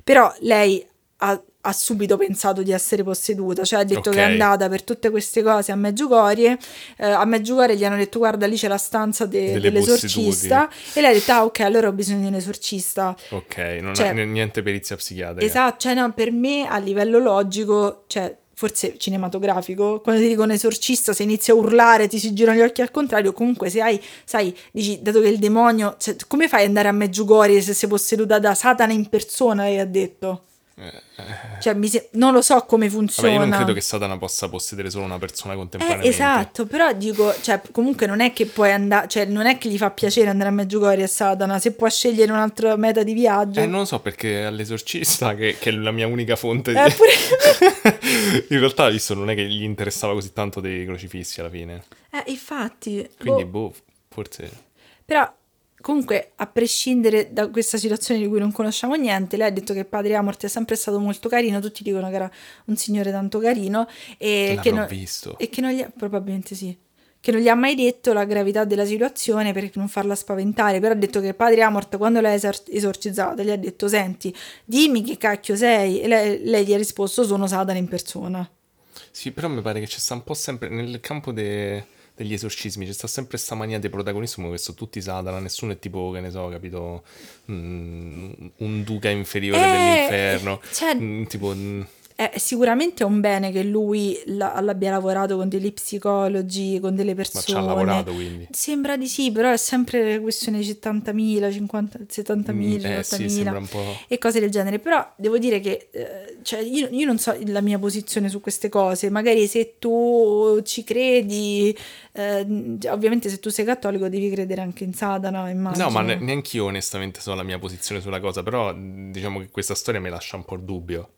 però lei ha, ha subito pensato di essere posseduta, cioè ha detto che è andata per tutte queste cose a Meggiugorie, eh, a Meggiugorie gli hanno detto guarda lì c'è la stanza de- Delle dell'esorcista e lei ha detto ah ok allora ho bisogno di un esorcista. Ok, non Cioè- ha n- niente perizia psichiatrica. Esatto, cioè no, per me a livello logico, cioè forse cinematografico, quando ti dicono esorcista, se inizi a urlare, ti si girano gli occhi al contrario, comunque se hai, sai, dici, dato che il demonio, cioè, come fai ad andare a Meggiugorie se sei posseduta da Satana in persona, lei ha detto? Cioè, mi se- non lo so come funziona. Eh, Vabbè, io non credo che Satana possa possedere solo una persona Eh, contemporaneamente. esatto, però dico, cioè, comunque non è che puoi andare, cioè, non è che gli fa piacere andare a Meggiugorie a Satana, se può scegliere un'altra meta di viaggio. Eh, non lo so perché all'esorcista, che, che è la mia unica fonte di... Eh, pure- In realtà, visto, non è che gli interessava così tanto dei crocifissi alla fine. Eh, infatti. Quindi, boh. boh, forse... Però, comunque, a prescindere da questa situazione di cui non conosciamo niente, lei ha detto che padre Amort è sempre stato molto carino. Tutti dicono che era un signore tanto carino. E che, non- visto. e che non gli ha, probabilmente sì. Che non gli ha mai detto la gravità della situazione per non farla spaventare. Però ha detto che padre Amort, quando l'ha esor- esorcizzata, gli ha detto: Senti, dimmi che cacchio sei. E lei, lei gli ha risposto: Sono Satana in persona. Sì, però mi pare che c'è sta un po' sempre... Nel campo de- degli esorcismi c'è sta sempre sta mania di protagonismo che sono tutti Satana, nessuno è tipo, che ne so, capito, mm, un duca inferiore Eh, dell'inferno. cioè- Mm, tipo... mm, È sicuramente un bene che lui la- l'abbia lavorato con degli psicologi, con delle Ma persone. ci ha lavorato quindi. Sembra di sì, però è sempre questione di 70.000, 50, 70.000, Mm, eh sì, 80.000 sembra un po'... e cose del genere. Però devo dire che eh, cioè, io, io non so la mia posizione su queste cose. Magari se tu ci credi, eh, ovviamente se tu sei cattolico devi credere anche in Satana, immagino. No, ma ne- neanche io onestamente so la mia posizione sulla cosa, però diciamo che questa storia mi lascia un po' il dubbio.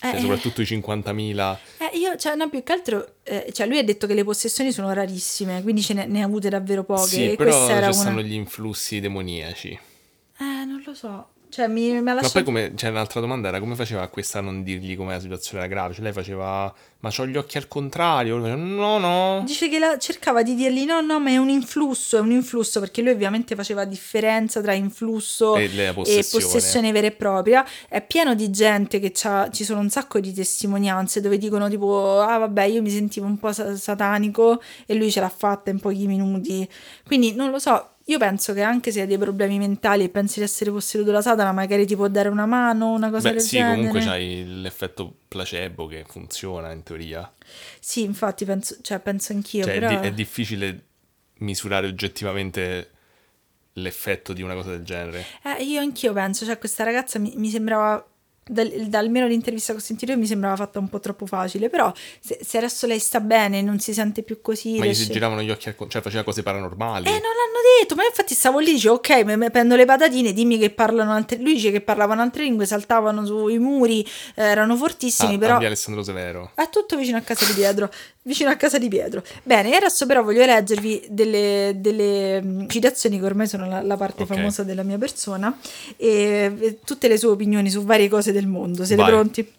Cioè, Eh, soprattutto i 50.000. Eh, io, cioè, no, più che altro, eh, cioè, lui ha detto che le possessioni sono rarissime, quindi ce ne, ne ha avute davvero poche. Sì, però ci stanno una... gli influssi demoniaci. Eh, non lo so. Cioè, mi, mi ha Ma poi come, cioè, un'altra domanda era come faceva a questa a non dirgli come la situazione era grave? Cioè, lei faceva, ma c'ho gli occhi al contrario? No, no. Dice che la- cercava di dirgli no, no, ma è un influsso, è un influsso, perché lui ovviamente faceva differenza tra influsso E la e possessione. possessione vera e propria. È pieno di gente che c'ha, ci sono un sacco di testimonianze dove dicono tipo, ah vabbè, io mi sentivo un po' sa- satanico e lui ce l'ha fatta in pochi minuti. Quindi non lo so, io penso che anche se hai dei problemi mentali e pensi di essere posseduto da Satana, magari ti può dare una mano, una cosa Beh, del sì, genere. comunque c'hai l'effetto placebo che funziona in teoria. Sì, infatti penso, cioè, penso anch'io, Cioè, è però... di- è difficile misurare oggettivamente l'effetto di una cosa del genere. Eh, io anch'io penso, cioè questa ragazza mi, mi sembrava dal, da almeno l'intervista che ho sentito io mi sembrava fatta un po' troppo facile, però se, se adesso lei sta bene, non si sente più così... Ma gli riesce- si giravano gli occhi, al cioè faceva cose paranormali. Eh, non l'hanno detto, ma infatti stavo lì, dicevo, ok, me, me prendo le patatine, dimmi che parlano altre... Lui dice che parlavano altre lingue, saltavano sui muri, eh, erano fortissimi, Ah, però... via Alessandro Severo. È tutto vicino a casa di Pietro. Vicino a casa di Pietro. Bene, adesso però voglio leggervi delle, delle mm, citazioni che ormai sono la, la parte Ok. famosa della mia persona e e tutte le sue opinioni su varie cose del mondo. Siete Vai. pronti?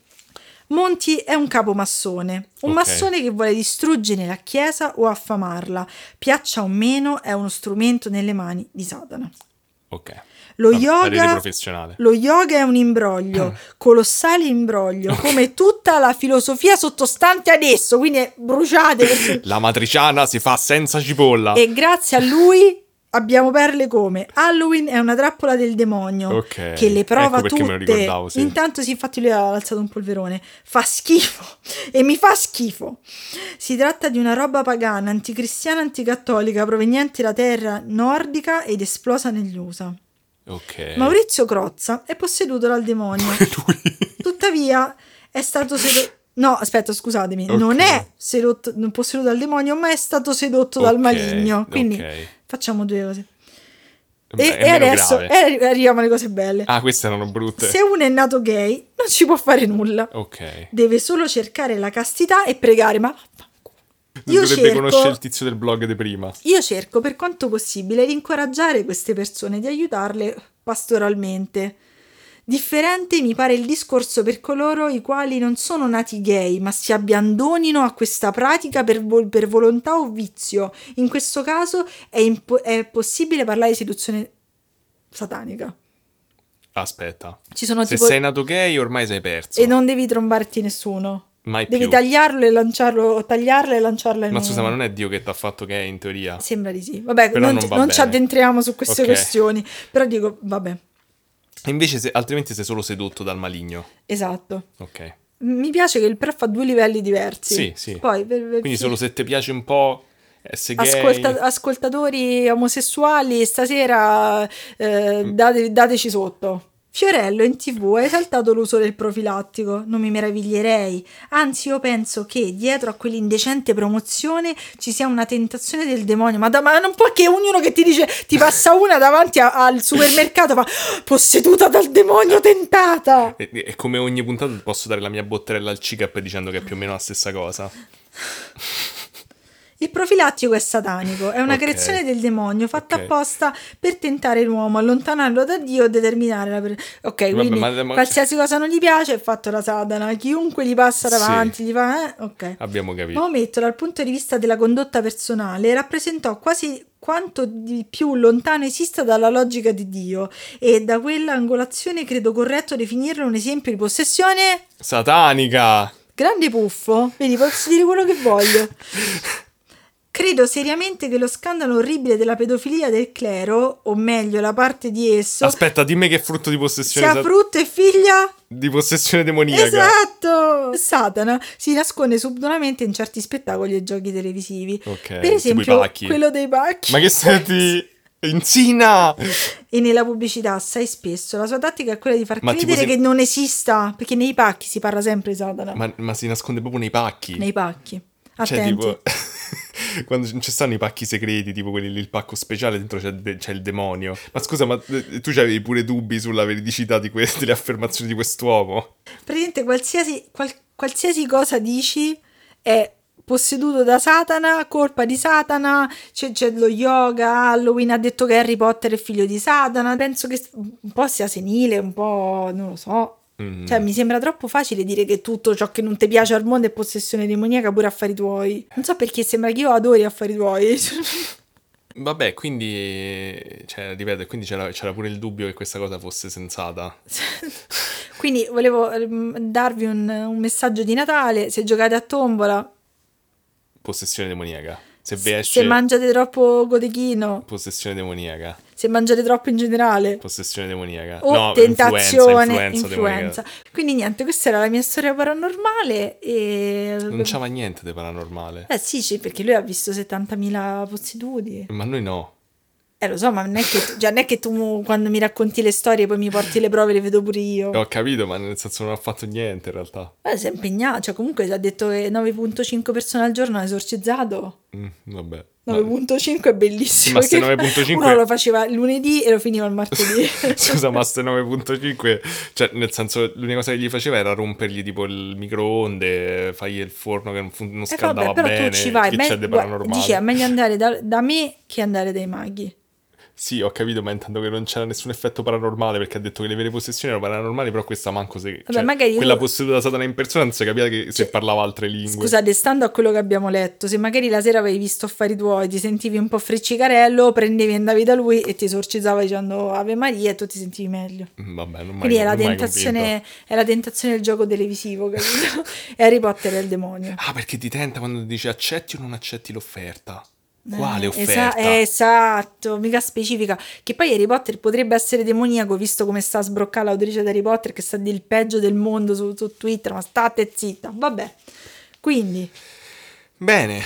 Monti è un capo massone, un Ok. massone che vuole distruggere la chiesa o affamarla. Piaccia o meno, è uno strumento nelle mani di Satana. Ok. Lo yoga, lo yoga è un imbroglio, colossale imbroglio, come tutta la filosofia sottostante ad esso, quindi bruciate. perché- La matriciana si fa senza cipolla. e grazie a lui abbiamo perle come Halloween è una trappola del demonio Ok, che le prova ecco me lo tutte. sì. Intanto, sì, infatti, lui ha alzato un polverone. Fa schifo e mi fa schifo. Si tratta di una roba pagana, anticristiana, anticattolica, proveniente da terra nordica ed esplosa negli USA. Ok. Maurizio Crozza è posseduto dal demonio. Tuttavia è stato sedotto. No, aspetta, scusatemi, Ok. non è sedotto, non posseduto dal demonio, ma è stato sedotto dal Ok, maligno. Quindi ok. facciamo due cose. Beh, E, e adesso e arri- arriviamo alle cose belle. Ah, queste erano brutte. Se uno è nato gay, non ci può fare nulla. Ok. Deve solo cercare la castità e pregare, ma io Dovrebbe cerco, conoscere il tizio del blog di prima. io cerco per quanto possibile di incoraggiare queste persone, di aiutarle pastoralmente. Differente mi pare il discorso per coloro i quali non sono nati gay, ma si abbandonino a questa pratica per, vol- per volontà o vizio. In questo caso è, impo- è possibile parlare di seduzione satanica. Aspetta. Ci sono Se tipo... sei nato gay ormai sei perso. E non devi trombarti nessuno. Mai Devi più. tagliarlo e lanciarlo, tagliarla e lanciarla in Ma scusa, ma non è Dio che ti ha fatto gay in teoria? Sembra di sì. Vabbè, Però non, non non ci addentriamo su queste Ok. questioni. Però dico, vabbè, Invece, se- altrimenti sei solo sedotto dal maligno. esatto. Ok. Mi piace che il però fa due livelli diversi. Sì, sì. Poi, per- per- Quindi solo se ti piace un po' ascolta- ascoltatori omosessuali, stasera eh, date- dateci sotto. Fiorello in tv ha esaltato l'uso del profilattico, non mi meraviglierei, anzi io penso che dietro a quell'indecente promozione ci sia una tentazione del demonio, ma, da- ma non può che ognuno che ti dice, ti passa una davanti a- al supermercato, fa posseduta dal demonio tentata. E, e come ogni puntata posso dare la mia botterella al CICAP dicendo che è più o meno la stessa cosa. Il profilattico è satanico, è una Ok. creazione del demonio fatta Ok. apposta per tentare l'uomo, allontanarlo da Dio e determinare la... per- Ok, Vabbè, quindi ma- qualsiasi cosa non gli piace è fatto da Satana, chiunque gli passa Sì. davanti, gli fa... Eh? Ok. Abbiamo capito. Maometto dal punto di vista della condotta personale rappresentò quasi quanto di più lontano esista dalla logica di Dio e da quella angolazione credo corretto definirlo un esempio di possessione Satanica! Grande puffo, vedi, posso dire quello che voglio. Credo seriamente che lo scandalo orribile della pedofilia del clero, o meglio la parte di esso, Aspetta, dimmi che è frutto di possessione, sia frutto e figlia. di possessione demoniaca. Esatto! Satana si nasconde subdolamente in certi spettacoli e giochi televisivi. Ok, per esempio, quello dei pacchi. Ma che senti? Insina! E nella pubblicità, assai spesso, la sua tattica è quella di far Ma credere se- che non esista, perché nei pacchi si parla sempre di Satana. Ma, ma si nasconde proprio nei pacchi. Nei pacchi. Cioè, Attenti. tipo... Quando ci stanno i pacchi segreti, tipo quelli lì, il pacco speciale, dentro c'è, de- c'è il demonio. Ma scusa, ma eh, tu avevi pure dubbi sulla veridicità di que- delle affermazioni di quest'uomo? praticamente qualsiasi, qual- qualsiasi cosa dici è posseduto da Satana, colpa di Satana, c'è, c'è lo yoga, Halloween ha detto che Harry Potter è figlio di Satana, penso che un po' sia senile, un po' non lo so. Mm. Cioè, mi sembra troppo facile dire che tutto ciò che non ti piace al mondo è possessione demoniaca pure affari tuoi. Non so perché sembra che io adori affari tuoi. Vabbè, quindi... Cioè, ripeto, quindi c'era, c'era pure il dubbio che questa cosa fosse sensata. Quindi volevo ehm, darvi un, un messaggio di Natale. Se giocate a tombola, Possessione demoniaca. Se vi esce... se mangiate troppo cotechino, Possessione demoniaca. Se mangiate troppo in generale Possessione demoniaca. o no, tentazione, influenza, influenza. Quindi niente, questa era la mia storia paranormale e... Non c'ava niente di paranormale. Eh sì, sì, perché lui ha visto 70.000 posseduti. Ma noi no. Eh, lo so, ma non è che, già non è che tu quando mi racconti le storie poi mi porti le prove, le vedo pure io. Ho capito, ma nel senso non ha fatto niente in realtà. Eh, si è impegnato, cioè comunque ha detto che 9.5 persone al giorno ha esorcizzato. Mm, vabbè. 9.5 è bellissimo. Ma se perché 9.5 Uno lo faceva lunedì e lo finiva il martedì. Scusa, ma se 9.5, cioè nel senso l'unica cosa che gli faceva era rompergli tipo il microonde, fargli il forno che non, fu- non Eh, scaldava vabbè, però bene, tu ci vai. me- guarda, dici, è meglio andare da, da me che andare dai maghi. Sì, ho capito, ma intendo che non c'era nessun effetto paranormale perché ha detto che le vere possessioni erano paranormali, però questa manco se... Vabbè, cioè, magari quella posseduta da Satana in persona non si capiva che se Cioè, parlava altre lingue. Scusate, stando a quello che abbiamo letto, se magari la sera avevi visto affari tuoi, ti sentivi un po' friccicarello, prendevi e andavi da lui e ti esorcizzava dicendo Ave Maria e tu ti sentivi meglio. Mm, Vabbè, non mai, Quindi è la, tentazione, è la tentazione del gioco televisivo, capito? e Harry Potter è il demonio. Ah, perché ti tenta quando ti dice accetti o non accetti l'offerta. Quale offerta? esa- esatto, mica specifica. Che poi Harry Potter potrebbe essere demoniaco, visto come sta a sbroccare l'autrice di Harry Potter, che sta il peggio del mondo su, su Twitter, ma state zitta. Vabbè. Quindi, Bene,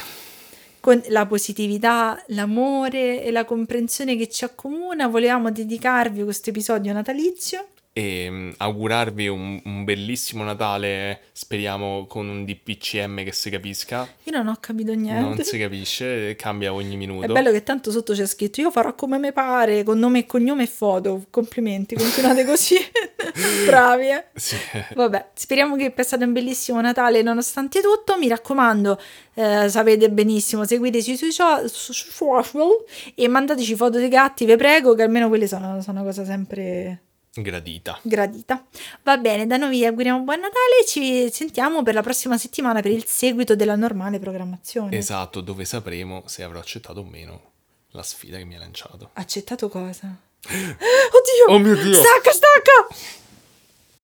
con la positività, l'amore e la comprensione che ci accomuna, volevamo dedicarvi questo episodio natalizio. E mm, augurarvi un, un bellissimo Natale, speriamo con un DPCM che si capisca. Io non ho capito niente. Non si capisce, cambia ogni È minuto. bello che tanto sotto c'è scritto io farò come me pare, con nome e cognome e foto. Complimenti, continuate così. Bravi, eh. Sì. Vabbè, speriamo che passate un bellissimo Natale nonostante tutto. Mi raccomando, eh, sapete benissimo, seguiteci sui so- su- su- social e mandateci foto dei gatti, vi prego, che almeno quelle sono, sono una cosa sempre Gradita. gradita. Va bene, da noi vi auguriamo buon Natale e ci sentiamo per la prossima settimana per il seguito della normale programmazione. Esatto, dove sapremo se avrò accettato o meno la sfida che mi ha lanciato. Accettato cosa? Oddio! Oh mio Dio! Stacca, stacca!